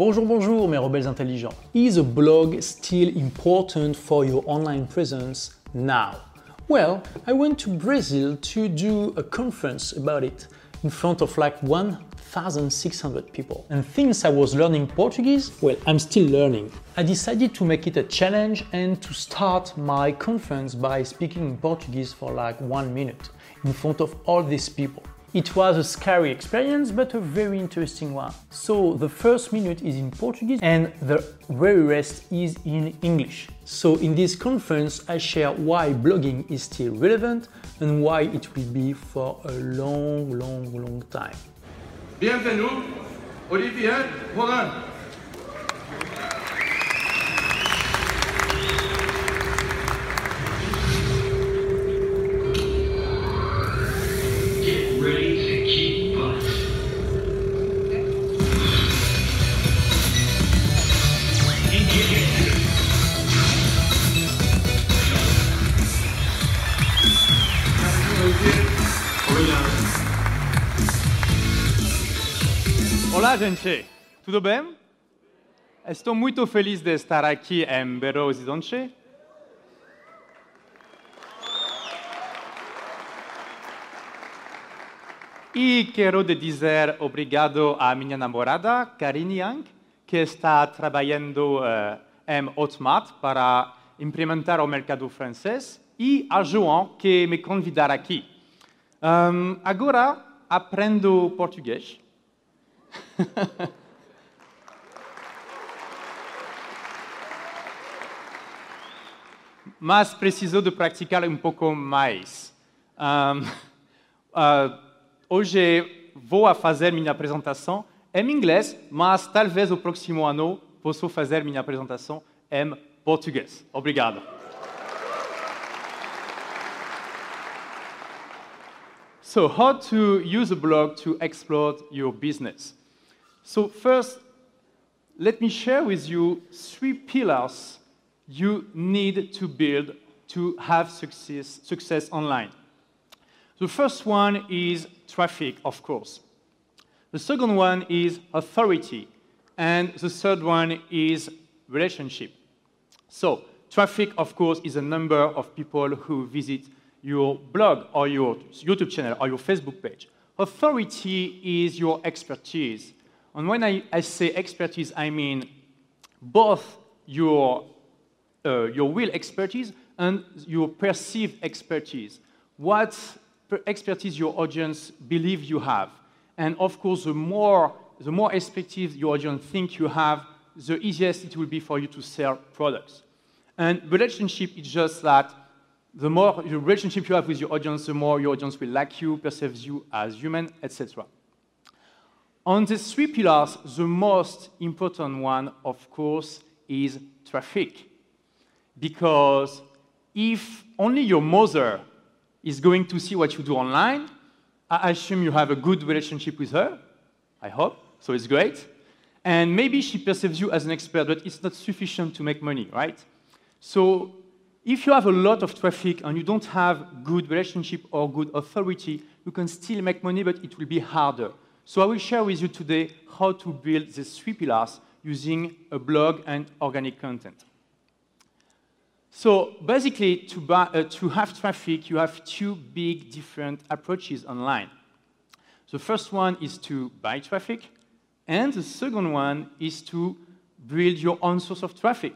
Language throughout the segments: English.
Bonjour, bonjour mes rebelles intelligents. Is a blog still important for your online presence now? Well, I went to Brazil to do a conference about it in front of like 1,600 people. And since I was learning Portuguese, well, I'm still learning. I decided to make it a challenge and to start my conference by speaking in Portuguese for like one minute in front of all these people. It was a scary experience, but a very interesting one. So the first minute is in Portuguese and the very rest is in English. So in this conference, I share why blogging is still relevant and why it will be for a long, long, long time. Bienvenue, Olivier Roland. Olá, gente! Tudo bem? Estou muito feliz de estar aqui em Belo Horizonte. E quero dizer obrigado à minha namorada, Karine Yang, que está trabalhando eh, em Hotmart para implementar o mercado francês, e a João, que me convidar aqui. Ahm, agora aprendo português. Mas preciso de praticar um pouco mais. Ahm, ah, hoje vou fazer minha apresentação em inglês, mas talvez o próximo ano possa fazer minha apresentação em português. Obrigado. So, how to use a blog to explore your business? So, first, let me share with you three pillars you need to build to have success, success online. The first one is traffic, of course. The second one is authority. And the third one is relationship. So, traffic, of course, is a number of people who visit your blog or your YouTube channel or your Facebook page. Authority is your expertise. And when I, I say expertise, I mean both your, uh, your real expertise and your perceived expertise. What per- expertise your audience believe you have. And of course, the more, the more expertise your audience think you have, the easiest it will be for you to sell products. And relationship is just that the more the relationship you have with your audience, the more your audience will like you, perceives you as human, etc. On these three pillars, the most important one, of course, is traffic. Because if only your mother is going to see what you do online, I assume you have a good relationship with her. I hope. So it's great. And maybe she perceives you as an expert, but it's not sufficient to make money, right? So if you have a lot of traffic and you don't have good relationship or good authority, you can still make money, but it will be harder. So I will share with you today how to build these three pillars using a blog and organic content. So basically, to, buy, uh, to have traffic, you have two big different approaches online. The first one is to buy traffic, and the second one is to build your own source of traffic.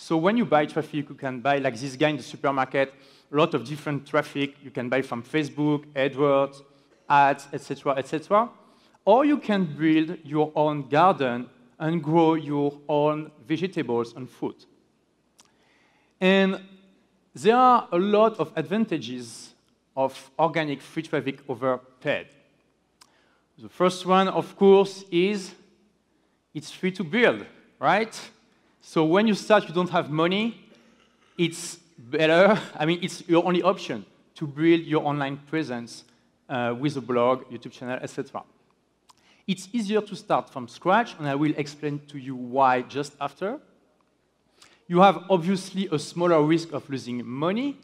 So when you buy traffic, you can buy, like this guy in the supermarket, a lot of different traffic. You can buy from Facebook, AdWords, ads, etc., etc. Or you can build your own garden and grow your own vegetables and fruit. And there are a lot of advantages of organic free traffic over paid. The first one, of course, is it's free to build, right? So when you start, you don't have money, it's better, I mean, it's your only option to build your online presence uh, with a blog, YouTube channel, etc. It's easier to start from scratch, and I will explain to you why just after. You have obviously a smaller risk of losing money.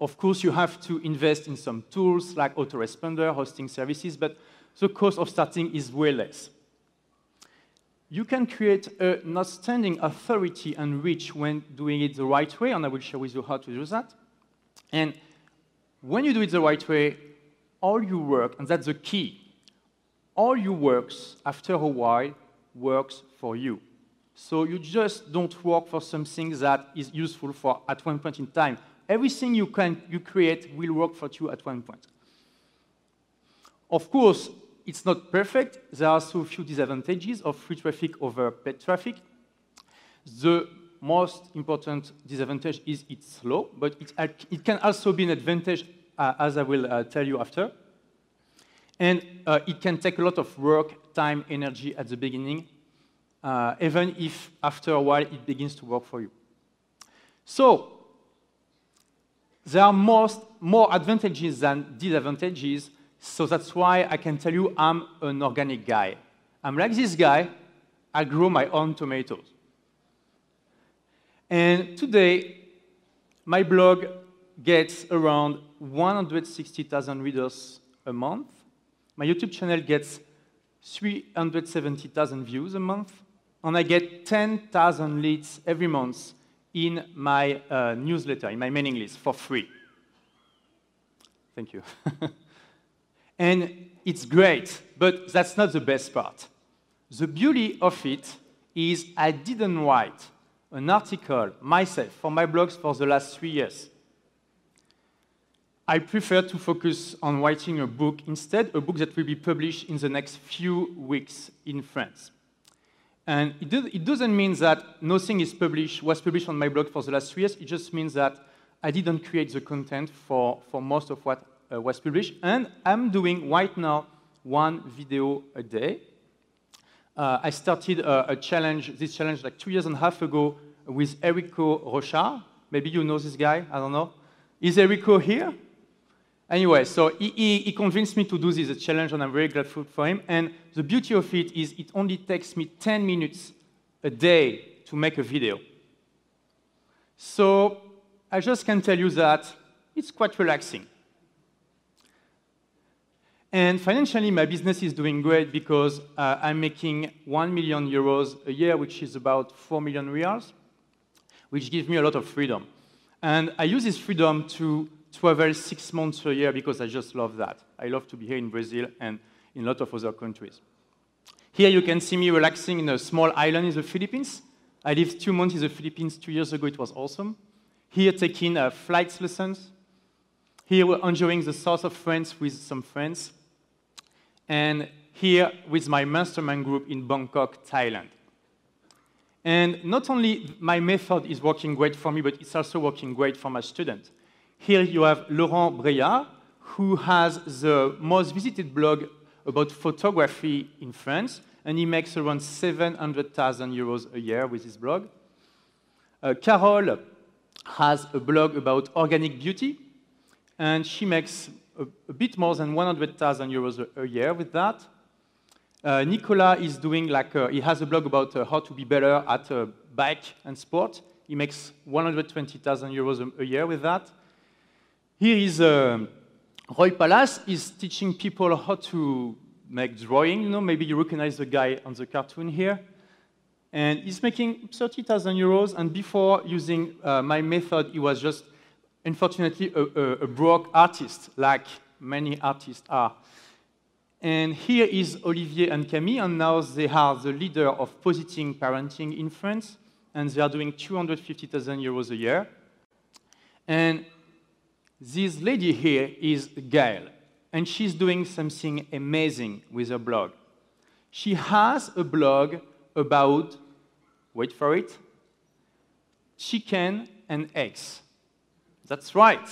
Of course, you have to invest in some tools like autoresponder, hosting services, but the cost of starting is way less. You can create an outstanding authority and reach when doing it the right way, and I will share with you how to do that. And when you do it the right way, all your work, and that's the key, all your works, after a while, works for you. So you just don't work for something that is useful for at one point in time. Everything you can you create will work for you at one point. Of course, it's not perfect. There are also few disadvantages of free traffic over paid traffic. The most important disadvantage is it's slow, but it, it can also be an advantage, uh, as I will uh, tell you after. And uh, it can take a lot of work, time, energy at the beginning, uh, even if after a while it begins to work for you. So, there are most, more advantages than disadvantages, so that's why I can tell you I'm an organic guy. I'm like this guy, I grow my own tomatoes. And today, my blog gets around 160,000 readers a month. My YouTube channel gets 370,000 views a month. And I get 10,000 leads every month in my uh, newsletter, in my mailing list, for free. Thank you. and it's great, but that's not the best part. The beauty of it is I didn't write an article myself for my blogs for the last three years. I prefer to focus on writing a book instead, a book that will be published in the next few weeks in France. And it, do, it doesn't mean that nothing is published, was published on my blog for the last three years. It just means that I didn't create the content for, for most of what uh, was published. And I'm doing right now one video a day. Uh, I started a, a, challenge, this challenge like two years and a half ago with Erico Rocha. Maybe you know this guy, I don't know. Is Erico here? Anyway, so he, he, he, convinced me to do this challenge, and I'm very grateful for him. And the beauty of it is it only takes me 10 minutes a day to make a video. So I just can tell you that it's quite relaxing. And financially, my business is doing great because uh, I'm making 1 million euros a year, which is about 4 million reals, which gives me a lot of freedom. And I use this freedom to travel six months a year because I just love that. I love to be here in Brazil and in a lot of other countries. Here you can see me relaxing in a small island in the Philippines. I lived two months in the Philippines two years ago. It was awesome. Here taking uh, flight lessons. Here we're enjoying the south of France with some friends. And here with my mastermind group in Bangkok, Thailand. And not only my method is working great for me, but it's also working great for my students. Here you have Laurent Breillat, who has the most visited blog about photography in France, and he makes around 700,000 euros a year with his blog. Uh, Carole has a blog about organic beauty, and she makes a, a bit more than 100,000 euros a, a, year with that. Uh, Nicolas is doing like, a, he has a blog about uh, how to be better at uh, bike and sport. He makes 120,000 euros a, year with that. Here is uh, Roy Palace is teaching people how to make drawing. You know, maybe you recognize the guy on the cartoon here. And he's making 30,000 euros. And before using uh, my method, he was just, unfortunately, a, a, a broke artist, like many artists are. And here is Olivier and Camille, and now they are the leader of Positive Parenting in France, and they are doing 250,000 euros a year. And this lady here is Gail, and she's doing something amazing with her blog. She has a blog about, wait for it, chicken and eggs. That's right,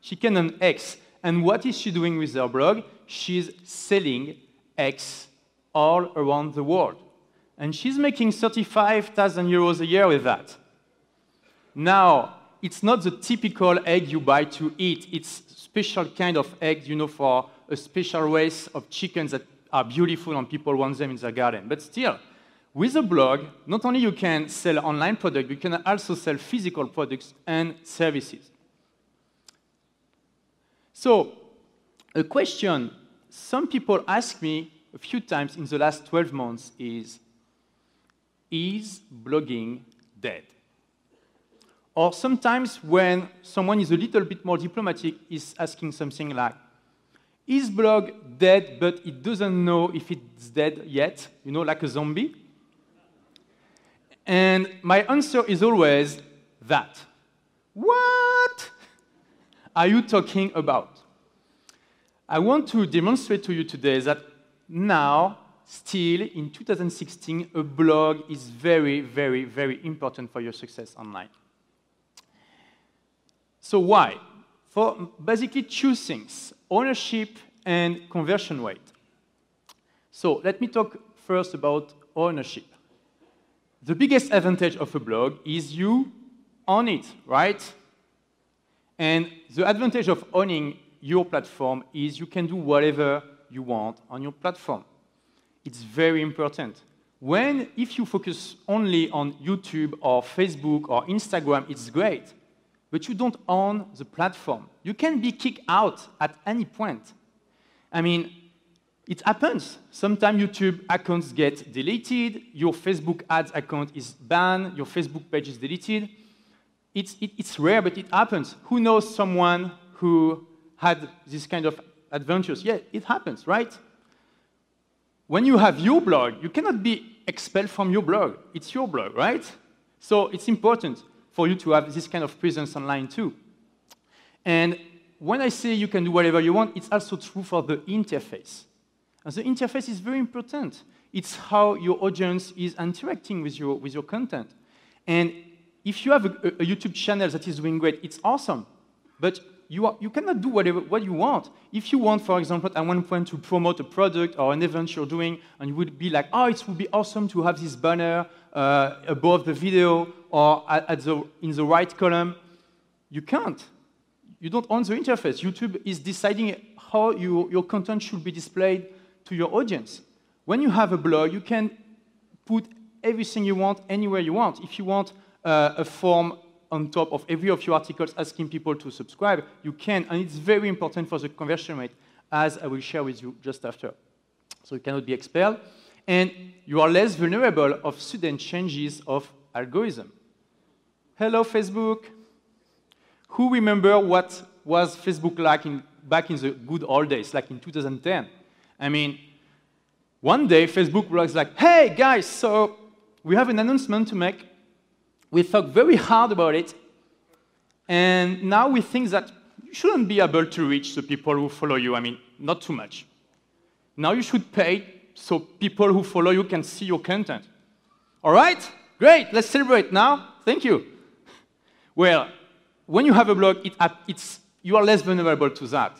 She can and eggs. And what is she doing with her blog? She's selling eggs all around the world. And she's making 35,000 euros a year with that. Now, it's not the typical egg you buy to eat. It's special kind of egg, you know, for a special race of chickens that are beautiful and people want them in their garden. But still, with a blog, not only you can sell online products, you can also sell physical products and services. So, a question some people ask me a few times in the last 12 months is, is blogging dead? Or sometimes when someone is a little bit more diplomatic, is asking something like, is blog dead, but it doesn't know if it's dead yet, you know, like a zombie? And my answer is always that. What are you talking about? I want to demonstrate to you today that now, still in 2016, a blog is very, very, very important for your success online. So why? For basically two things, ownership and conversion rate. So let me talk first about ownership. The biggest advantage of a blog is you own it, right? And the advantage of owning your platform is you can do whatever you want on your platform. It's very important. When, if you focus only on YouTube or Facebook or Instagram, it's great, but you don't own the platform. You can be kicked out at any point. I mean, it happens. Sometimes YouTube accounts get deleted, your Facebook ads account is banned, your Facebook page is deleted. It's, it, it's rare, but it happens. Who knows someone who had this kind of adventures? Yeah, it happens, right? When you have your blog, you cannot be expelled from your blog. It's your blog, right? So it's important for you to have this kind of presence online too. And when I say you can do whatever you want, it's also true for the interface. And the interface is very important. It's how your audience is interacting with your, with your content. And if you have a, a YouTube channel that is doing great, it's awesome. But you, are, you cannot do whatever what you want. If you want, for example, at one point to promote a product or an event you're doing, and you would be like, oh, it would be awesome to have this banner uh, above the video or at, at the, in the right column, you can't. You don't own the interface. YouTube is deciding how you, your content should be displayed to your audience. When you have a blog, you can put everything you want anywhere you want. If you want uh, a form on top of every of your articles asking people to subscribe, you can, and it's very important for the conversion rate, as I will share with you just after. So you cannot be expelled, and you are less vulnerable of sudden changes of algorithm. Hello, Facebook. Who remember what was Facebook like in, back in the good old days, like in 2010? I mean, one day Facebook was like, hey guys, so we have an announcement to make. We thought very hard about it, and now we think that you shouldn't be able to reach the people who follow you. I mean, not too much. Now you should pay so people who follow you can see your content. All right? Great, let's celebrate now. Thank you. Well, when you have a blog, it, it's, you are less vulnerable to that.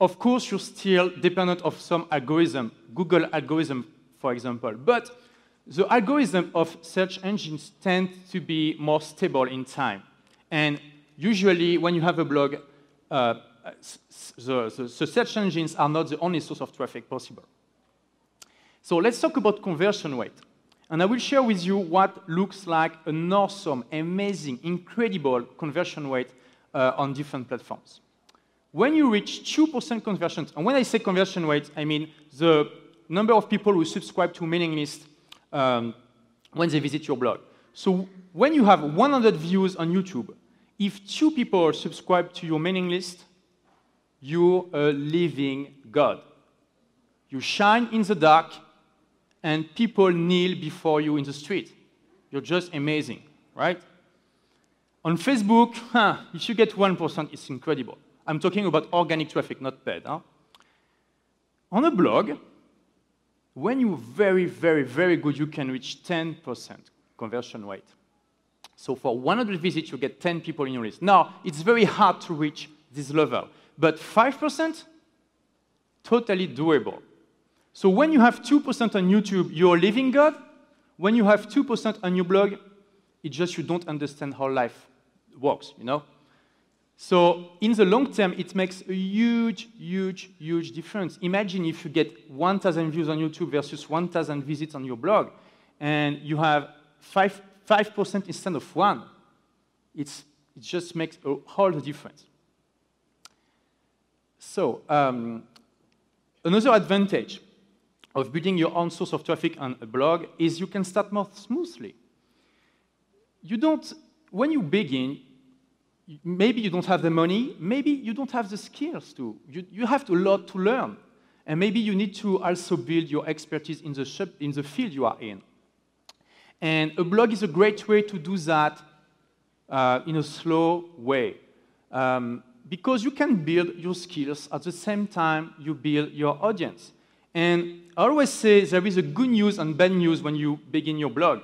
Of course, you're still dependent of some algorithm, Google algorithm, for example. But the algorithm of search engines tend to be more stable in time. And usually, when you have a blog, uh, the, the, the search engines are not the only source of traffic possible. So let's talk about conversion rate. And I will share with you what looks like an awesome, amazing, incredible conversion rate uh, on different platforms when you reach 2% conversions, and when I say conversion rate, I mean the number of people who subscribe to mailing list um, when they visit your blog. So when you have 100 views on YouTube, if two people subscribe to your mailing list, you're a living God. You shine in the dark, and people kneel before you in the street. You're just amazing, right? On Facebook, huh, if you get 1%, it's incredible. I'm talking about organic traffic, not paid. Huh? On a blog, when you're very, very, very good, you can reach 10% conversion rate. So for 100 visits, you get 10 people in your list. Now, it's very hard to reach this level, but 5%, totally doable. So when you have 2% on YouTube, you're living God. When you have 2% on your blog, it's just you don't understand how life works, you know? So in the long term, it makes a huge, huge, huge difference. Imagine if you get 1,000 views on YouTube versus 1,000 visits on your blog, and you have 5, 5% instead of 1. It's, it just makes a whole difference. So um, another advantage of building your own source of traffic on a blog is you can start more smoothly. You don't, when you begin, maybe you don't have the money, maybe you don't have the skills to. You, you have a lot to learn. And maybe you need to also build your expertise in the, in the field you are in. And a blog is a great way to do that uh, in a slow way. Um, because you can build your skills at the same time you build your audience. And I always say there is a good news and bad news when you begin your blog.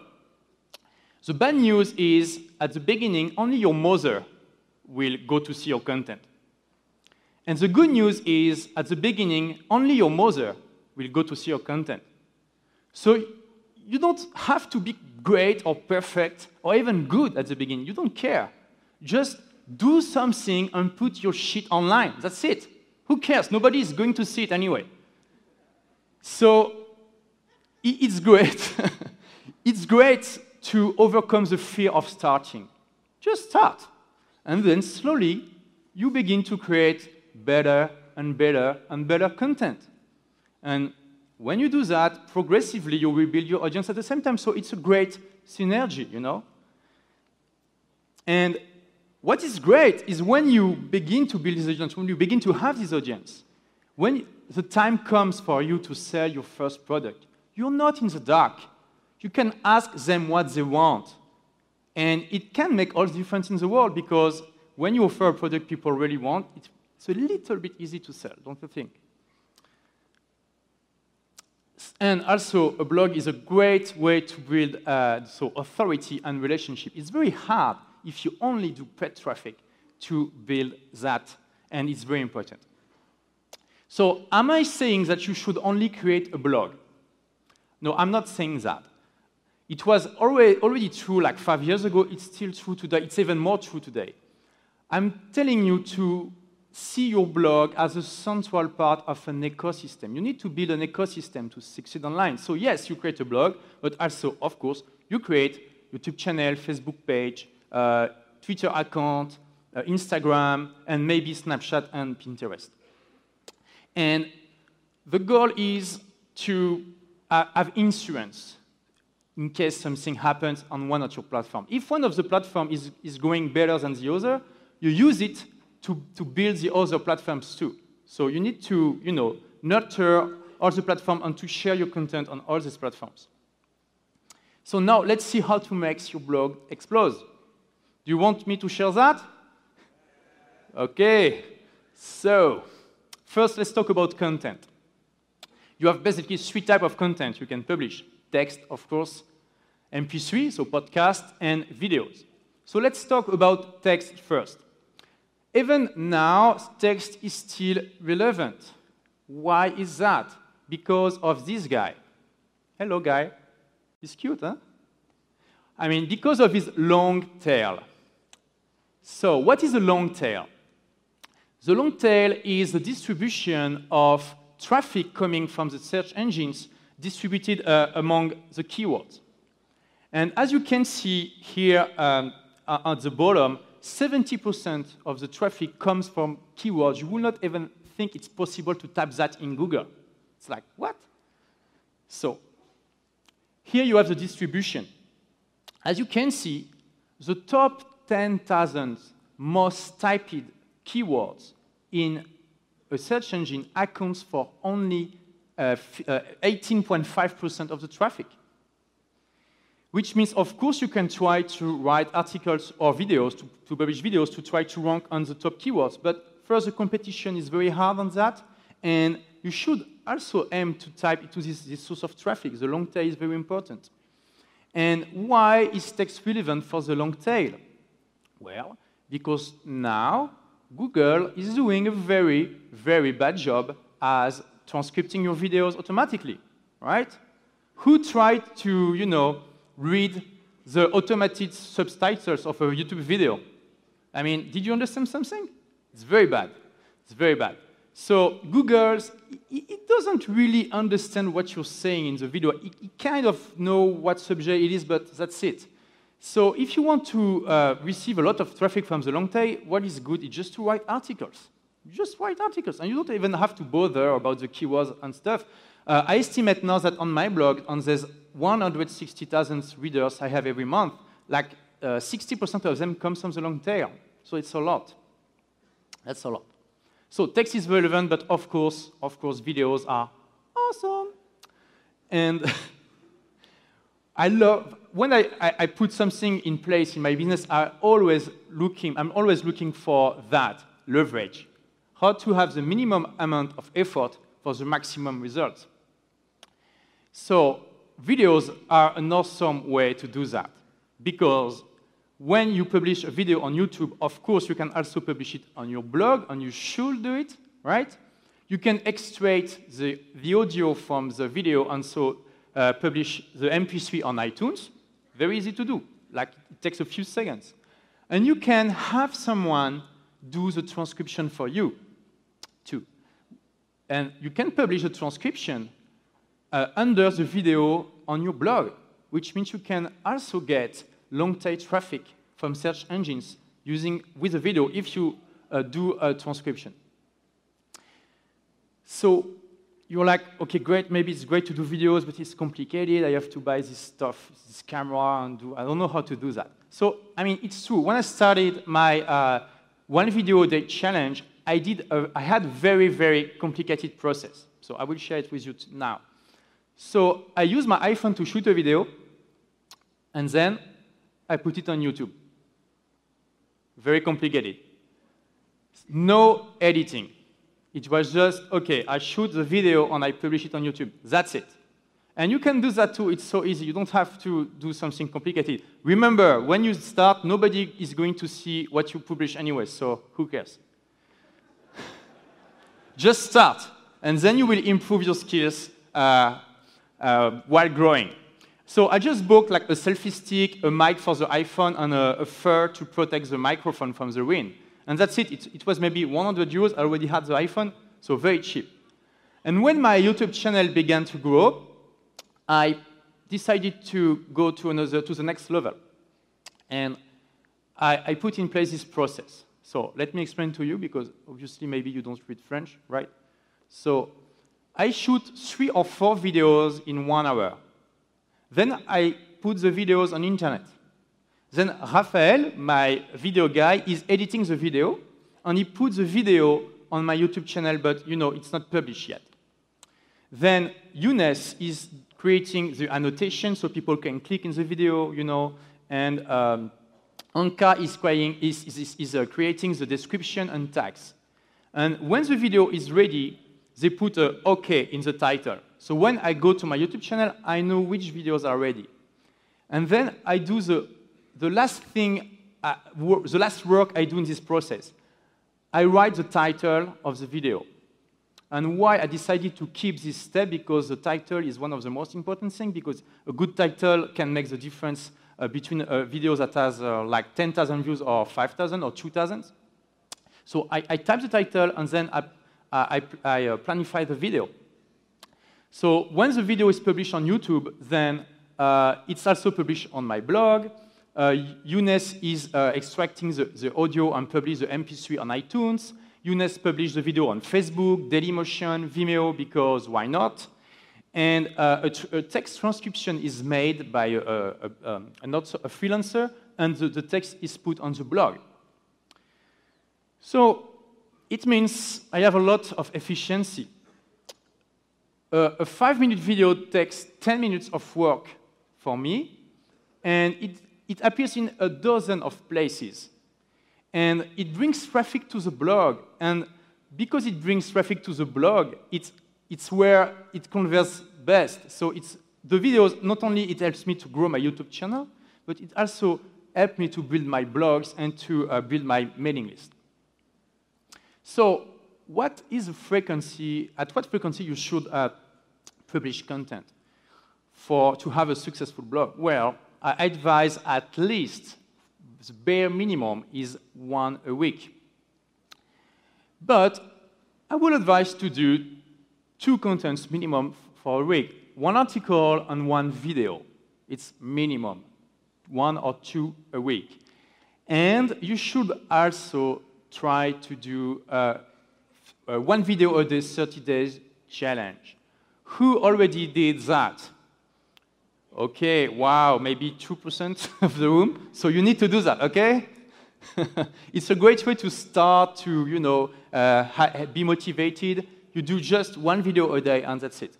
The bad news is at the beginning, only your mother will go to see your content. And the good news is at the beginning, only your mother will go to see your content. So you don't have to be great or perfect or even good at the beginning. You don't care. Just do something and put your shit online. That's it. Who cares? Nobody is going to see it anyway. So it's great. it's great to overcome the fear of starting. Just start. And then slowly you begin to create better and better and better content. And when you do that, progressively you will build your audience at the same time. So it's a great synergy, you know? And what is great is when you begin to build this audience, when you begin to have this audience, when the time comes for you to sell your first product, you're not in the dark. You can ask them what they want. And it can make all the difference in the world because when you offer a product people really want, it's a little bit easy to sell, don't you think? And also, a blog is a great way to build uh, so authority and relationship. It's very hard if you only do paid traffic to build that, and it's very important. So, am I saying that you should only create a blog? No, I'm not saying that. It was already, true like five years ago, it's still true today, it's even more true today. I'm telling you to see your blog as a central part of an ecosystem. You need to build an ecosystem to succeed online. So yes, you create a blog, but also, of course, you create YouTube channel, Facebook page, uh, Twitter account, uh, Instagram, and maybe Snapchat and Pinterest. And the goal is to uh, have insurance in case something happens on one of your platforms. If one of the platforms is, is going better than the other, you use it to, to build the other platforms too. So you need to, you know, nurture all the platforms and to share your content on all these platforms. So now let's see how to make your blog explode. Do you want me to share that? Okay. So first, let's talk about content. You have basically three types of content you can publish. Text, of course, MP3, so podcast, and videos. So let's talk about text first. Even now, text is still relevant. Why is that? Because of this guy. Hello, guy. He's cute, huh? I mean, because of his long tail. So, what is a long tail? The long tail is the distribution of traffic coming from the search engines distributed uh, among the keywords. And as you can see here um, at the bottom, 70% of the traffic comes from keywords. You will not even think it's possible to type that in Google. It's like, what? So, here you have the distribution. As you can see, the top 10,000 most typed keywords in a search engine accounts for only 18.5% uh, uh, of the traffic which means, of course, you can try to write articles or videos, to, to publish videos to try to rank on the top keywords. But first, the competition is very hard on that, and you should also aim to type into this, this source of traffic. The long tail is very important. And why is text relevant for the long tail? Well, because now Google is doing a very, very bad job as transcripting your videos automatically, right? Who tried to, you know, read the automated subtitles of a YouTube video. I mean, did you understand something? It's very bad. It's very bad. So Google, it doesn't really understand what you're saying in the video. It, it, kind of know what subject it is, but that's it. So if you want to uh, receive a lot of traffic from the long tail, what is good is just to write articles. Just write articles, and you don't even have to bother about the keywords and stuff. Uh, I estimate now that on my blog, on these 160,000 readers I have every month, like uh, 60% of them comes from the long tail. So it's a lot. That's a lot. So text is relevant, but of course, of course, videos are awesome. And I love when I, I, I, put something in place in my business. I always looking. I'm always looking for that leverage, how to have the minimum amount of effort for the maximum result. So videos are an awesome way to do that because when you publish a video on YouTube, of course, you can also publish it on your blog, and you should do it, right? You can extract the, the audio from the video and so uh, publish the MP3 on iTunes. Very easy to do. Like, it takes a few seconds. And you can have someone do the transcription for you. And you can publish a transcription uh, under the video on your blog, which means you can also get long tail traffic from search engines using with a video if you uh, do a transcription. So you're like, okay, great, maybe it's great to do videos, but it's complicated. I have to buy this stuff, this camera, and do, I don't know how to do that. So, I mean, it's true. When I started my uh, one video a day challenge, I, did a, I had a very, very complicated process. So I will share it with you now. So I use my iPhone to shoot a video, and then I put it on YouTube. Very complicated. No editing. It was just, okay, I shoot the video and I publish it on YouTube. That's it. And you can do that too. It's so easy. You don't have to do something complicated. Remember, when you start, nobody is going to see what you publish anyway, so who cares? Just start, and then you will improve your skills uh, uh, while growing. So I just bought like a selfie stick, a mic for the iPhone, and a, a fur to protect the microphone from the wind. And that's it. it. It was maybe 100 euros. I already had the iPhone, so very cheap. And when my YouTube channel began to grow, I decided to go to another, to the next level. And I, I put in place this process. So let me explain to you, because obviously maybe you don't read French, right? So I shoot three or four videos in one hour. Then I put the videos on internet. Then Raphael, my video guy, is editing the video, and he puts the video on my YouTube channel, but you know, it's not published yet. Then Younes is creating the annotation so people can click in the video, you know, and um, Anka is, creating, is, is, is uh, creating the description and tags. And when the video is ready, they put a OK in the title. So when I go to my YouTube channel, I know which videos are ready. And then I do the the last thing, uh, the last work I do in this process, I write the title of the video. And why I decided to keep this step, because the title is one of the most important things, because a good title can make the difference between a video that has uh, like 10,000 views or 5,000 or 2,000. So I, I, type the title, and then I, I, I uh, planify the video. So when the video is published on YouTube, then uh, it's also published on my blog, uh, Younes is uh, extracting the, the, audio and publish the MP3 on iTunes. Younes published the video on Facebook, Dailymotion, Vimeo, because why not? And uh, a, a, text transcription is made by a, a, um, a, a freelancer, and the, the, text is put on the blog. So it means I have a lot of efficiency. a five-minute video takes 10 minutes of work for me, and it it appears in a dozen of places. And it brings traffic to the blog. And because it brings traffic to the blog, it's, it's where it converts best. So it's the videos, not only it helps me to grow my YouTube channel, but it also helps me to build my blogs and to uh, build my mailing list. So what is the frequency, at what frequency you should uh, publish content for, to have a successful blog? Well, I advise at least the bare minimum is one a week. But I would advise to do two contents minimum for a week. One article and one video. It's minimum, one or two a week. And you should also try to do uh, uh, one video a day, 30 days challenge. Who already did that? Okay, wow, maybe 2% of the room. So you need to do that, okay? it's a great way to start to, you know, uh, be motivated. You do just one video a day and that's it.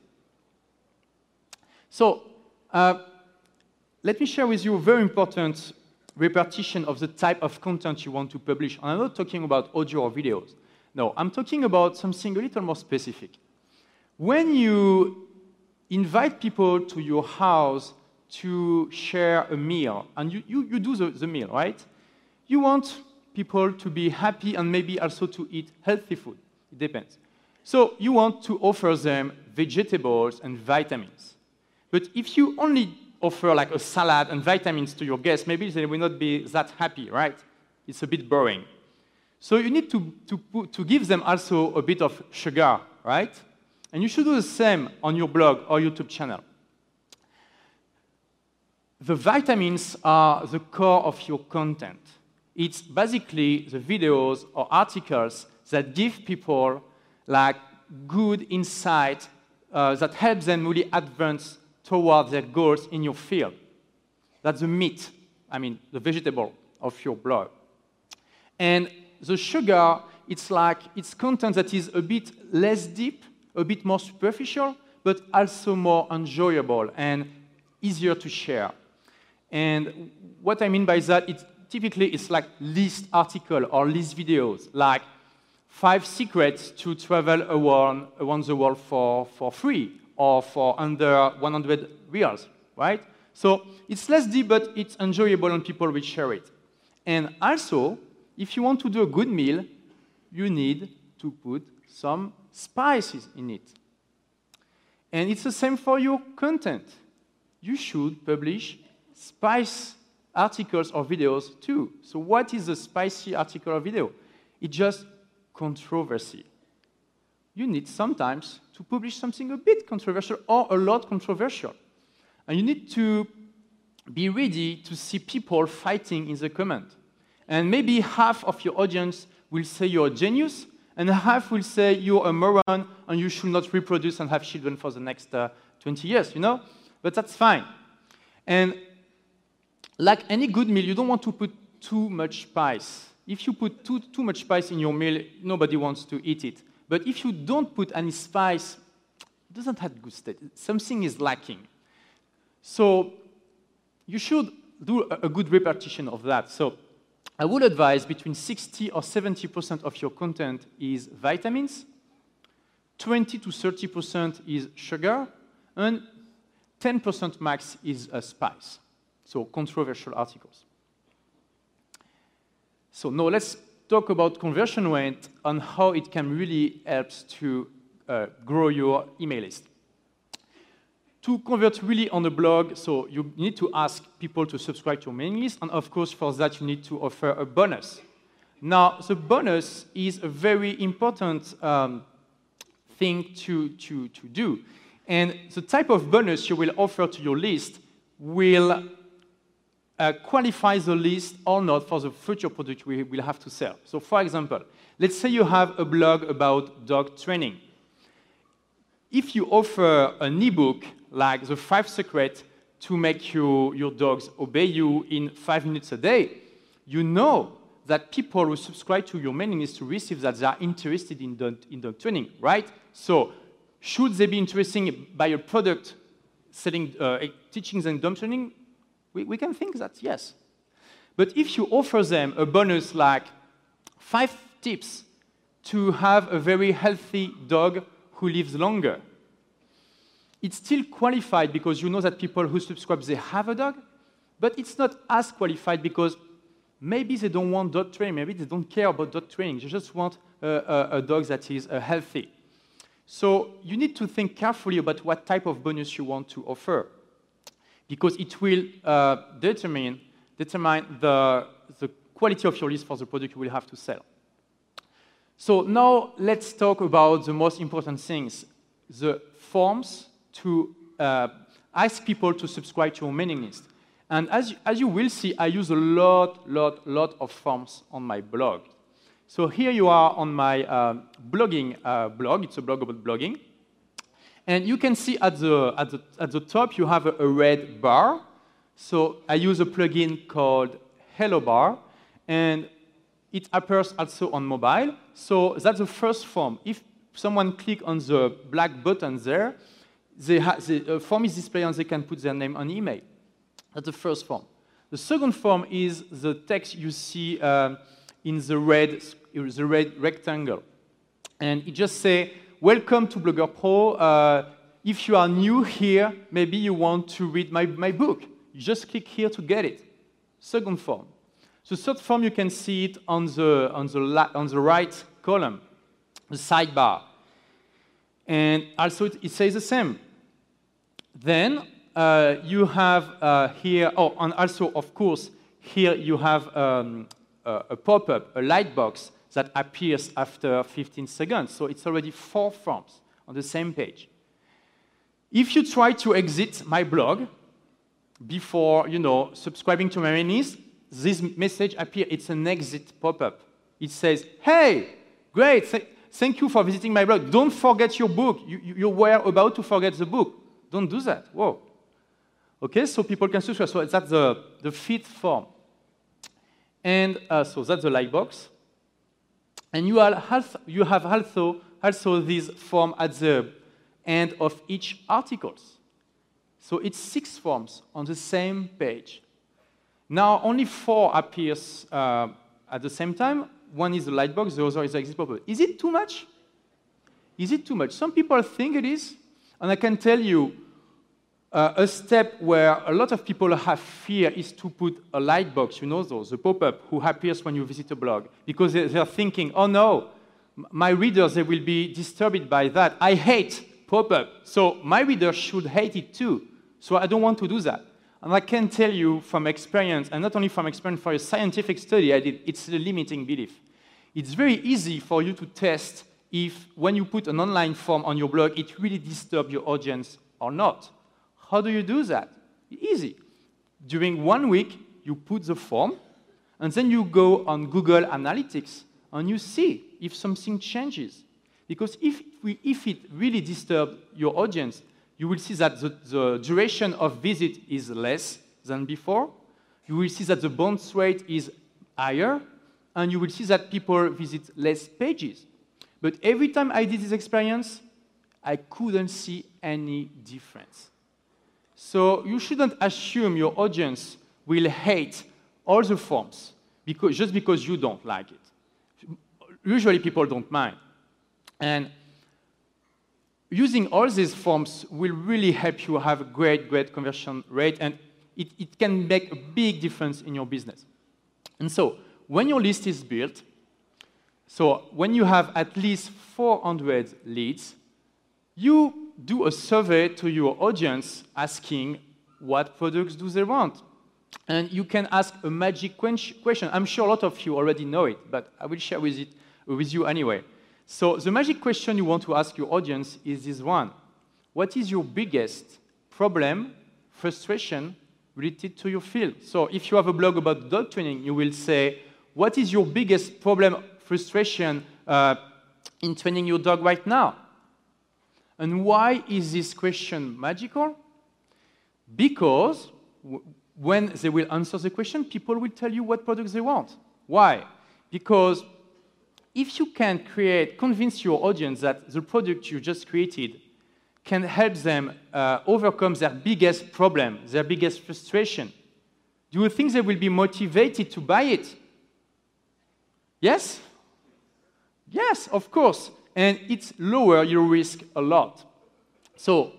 So uh, let me share with you a very important repartition of the type of content you want to publish. And I'm not talking about audio or videos. No, I'm talking about something a little more specific. When you invite people to your house to share a meal, and you, you, you do the, the meal, right? You want people to be happy and maybe also to eat healthy food. It depends. So you want to offer them vegetables and vitamins. But if you only offer like a salad and vitamins to your guests, maybe they will not be that happy, right? It's a bit boring. So you need to, to, to give them also a bit of sugar, right? And you should do the same on your blog or YouTube channel. The vitamins are the core of your content. It's basically the videos or articles that give people like good insight uh, that helps them really advance toward their goals in your field. That's the meat, I mean, the vegetable of your blog. And the sugar, it's like it's content that is a bit less deep, a bit more superficial, but also more enjoyable and easier to share. And what I mean by that, it's typically it's like list article or list videos, like five secrets to travel around, around the world for, for free or for under 100 reals, right? So it's less deep, but it's enjoyable and people will share it. And also, if you want to do a good meal, you need to put some spices in it. And it's the same for your content. You should publish spice articles or videos too. So what is a spicy article or video? It's just controversy. You need sometimes to publish something a bit controversial or a lot controversial. And you need to be ready to see people fighting in the comment. And maybe half of your audience will say you're a genius, and half will say you're a moron and you should not reproduce and have children for the next uh, 20 years, you know? But that's fine. And like any good meal, you don't want to put too much spice. If you put too, too much spice in your meal, nobody wants to eat it. But if you don't put any spice, it doesn't have good state. Something is lacking. So you should do a, good repetition of that. So I would advise between 60 or 70% of your content is vitamins, 20 to 30% is sugar, and 10% max is a spice so controversial articles. So now let's talk about conversion rate and how it can really help to uh, grow your email list. To convert really on a blog, so you need to ask people to subscribe to your mailing list, and of course, for that, you need to offer a bonus. Now, the bonus is a very important um, thing to, to, to do. And the type of bonus you will offer to your list will uh, qualifies the list or not for the future product we will have to sell. So for example, let's say you have a blog about dog training. If you offer an ebook like the five secrets to make you, your dogs obey you in five minutes a day, you know that people who subscribe to your mailing list to receive that they are interested in dog, in dog training, right? So should they be interested by a product selling, uh, teaching and dog training? We, we can think that, yes. But if you offer them a bonus like five tips to have a very healthy dog who lives longer, it's still qualified because you know that people who subscribe, they have a dog, but it's not as qualified because maybe they don't want dog training, maybe they don't care about dog training, they just want a, a, a dog that is uh, healthy. So you need to think carefully about what type of bonus you want to offer because it will uh, determine, determine the, the quality of your list for the product you will have to sell. So now let's talk about the most important things, the forms to uh, ask people to subscribe to your mailing list. And as, as you will see, I use a lot, lot, lot of forms on my blog. So here you are on my uh, blogging uh, blog. It's a blog about blogging. And you can see at the, at the, at the top, you have a, a red bar. So I use a plugin called Hello Bar, and it appears also on mobile. So that's the first form. If someone click on the black button there, the uh, form is displayed and they can put their name and email. That's the first form. The second form is the text you see um, in the red, the red rectangle. And it just say, welcome to Blogger Pro. Uh, if you are new here, maybe you want to read my, my book. You just click here to get it. Second form. The third form, you can see it on the, on the, on the right column, the sidebar. And also it, it says the same. Then uh, you have uh, here, oh, and also, of course, here you have um, a, a pop-up, a light box that appears after 15 seconds. So it's already four forms on the same page. If you try to exit my blog before, you know, subscribing to my mailing this message appears. It's an exit pop-up. It says, hey, great, th thank you for visiting my blog. Don't forget your book. You, you were about to forget the book. Don't do that. Whoa. Okay, so people can subscribe. So that's the, the fifth form. And uh, so that's the light box. And you, you have also, also this form at the end of each article. So it's six forms on the same page. Now only four appears uh, at the same time. One is the light box, the other is the exit Is it too much? Is it too much? Some people think it is, and I can tell you uh, a step where a lot of people have fear is to put a light box, you know those, the pop-up, who appears when you visit a blog, because they're thinking, oh no, my readers, they will be disturbed by that. I hate pop-up, so my readers should hate it too. So I don't want to do that. And I can tell you from experience, and not only from experience, for a scientific study I did, it's a limiting belief. It's very easy for you to test if, when you put an online form on your blog, it really disturbs your audience or not. How do you do that? Easy. During one week, you put the form, and then you go on Google Analytics and you see if something changes. Because if, we, if it really disturbs your audience, you will see that the, the, duration of visit is less than before. You will see that the bounce rate is higher, and you will see that people visit less pages. But every time I did this experience, I couldn't see any difference. So you shouldn't assume your audience will hate all the forms because, just because you don't like it. Usually people don't mind. And using all these forms will really help you have a great, great conversion rate, and it, it can make a big difference in your business. And so, when your list is built, so when you have at least 400 leads, you do a survey to your audience asking what products do they want. And you can ask a magic question. I'm sure a lot of you already know it, but I will share with, it, with you anyway. So the magic question you want to ask your audience is this one. What is your biggest problem, frustration related to your field? So if you have a blog about dog training, you will say, what is your biggest problem, frustration uh, in training your dog right now? And why is this question magical? Because when they will answer the question, people will tell you what products they want. Why? Because if you can create, convince your audience that the product you just created can help them uh, overcome their biggest problem, their biggest frustration, do you think they will be motivated to buy it? Yes? Yes, of course and it lower your risk a lot. So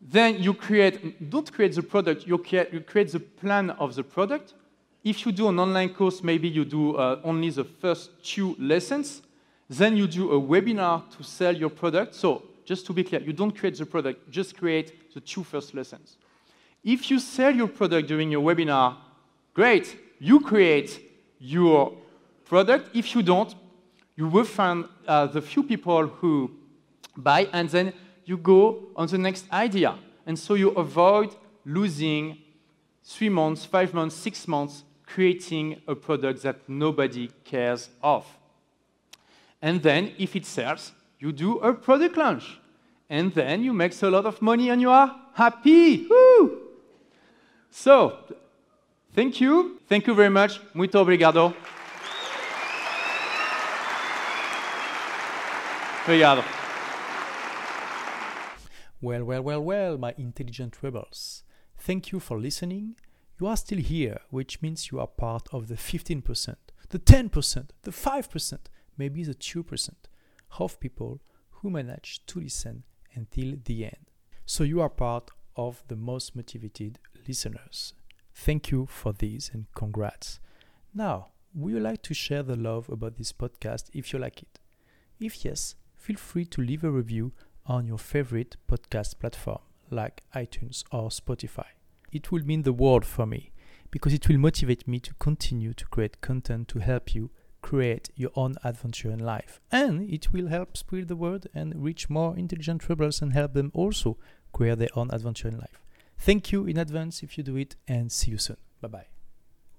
then you create, don't create the product, you create, you create the plan of the product. If you do an online course, maybe you do uh, only the first two lessons. Then you do a webinar to sell your product. So just to be clear, you don't create the product, just create the two first lessons. If you sell your product during your webinar, great, you create your product. If you don't, you will find uh, the few people who buy, and then you go on the next idea. And so you avoid losing three months, five months, six months creating a product that nobody cares of. And then, if it sells, you do a product launch. and then you make a lot of money and you are happy. Woo! So, thank you. Thank you very much. Muito obrigado. Obrigado. Well, well, well, well, my intelligent rebels. Thank you for listening. You are still here, which means you are part of the 15%, the 10%, the 5%, maybe the 2% of people who manage to listen until the end. So you are part of the most motivated listeners. Thank you for this and congrats. Now, would you like to share the love about this podcast if you like it? If yes, feel free to leave a review on your favorite podcast platform like iTunes or Spotify. It will mean the world for me because it will motivate me to continue to create content to help you create your own adventure in life. And it will help spread the word and reach more intelligent rebels and help them also create their own adventure in life. Thank you in advance if you do it and see you soon. Bye bye.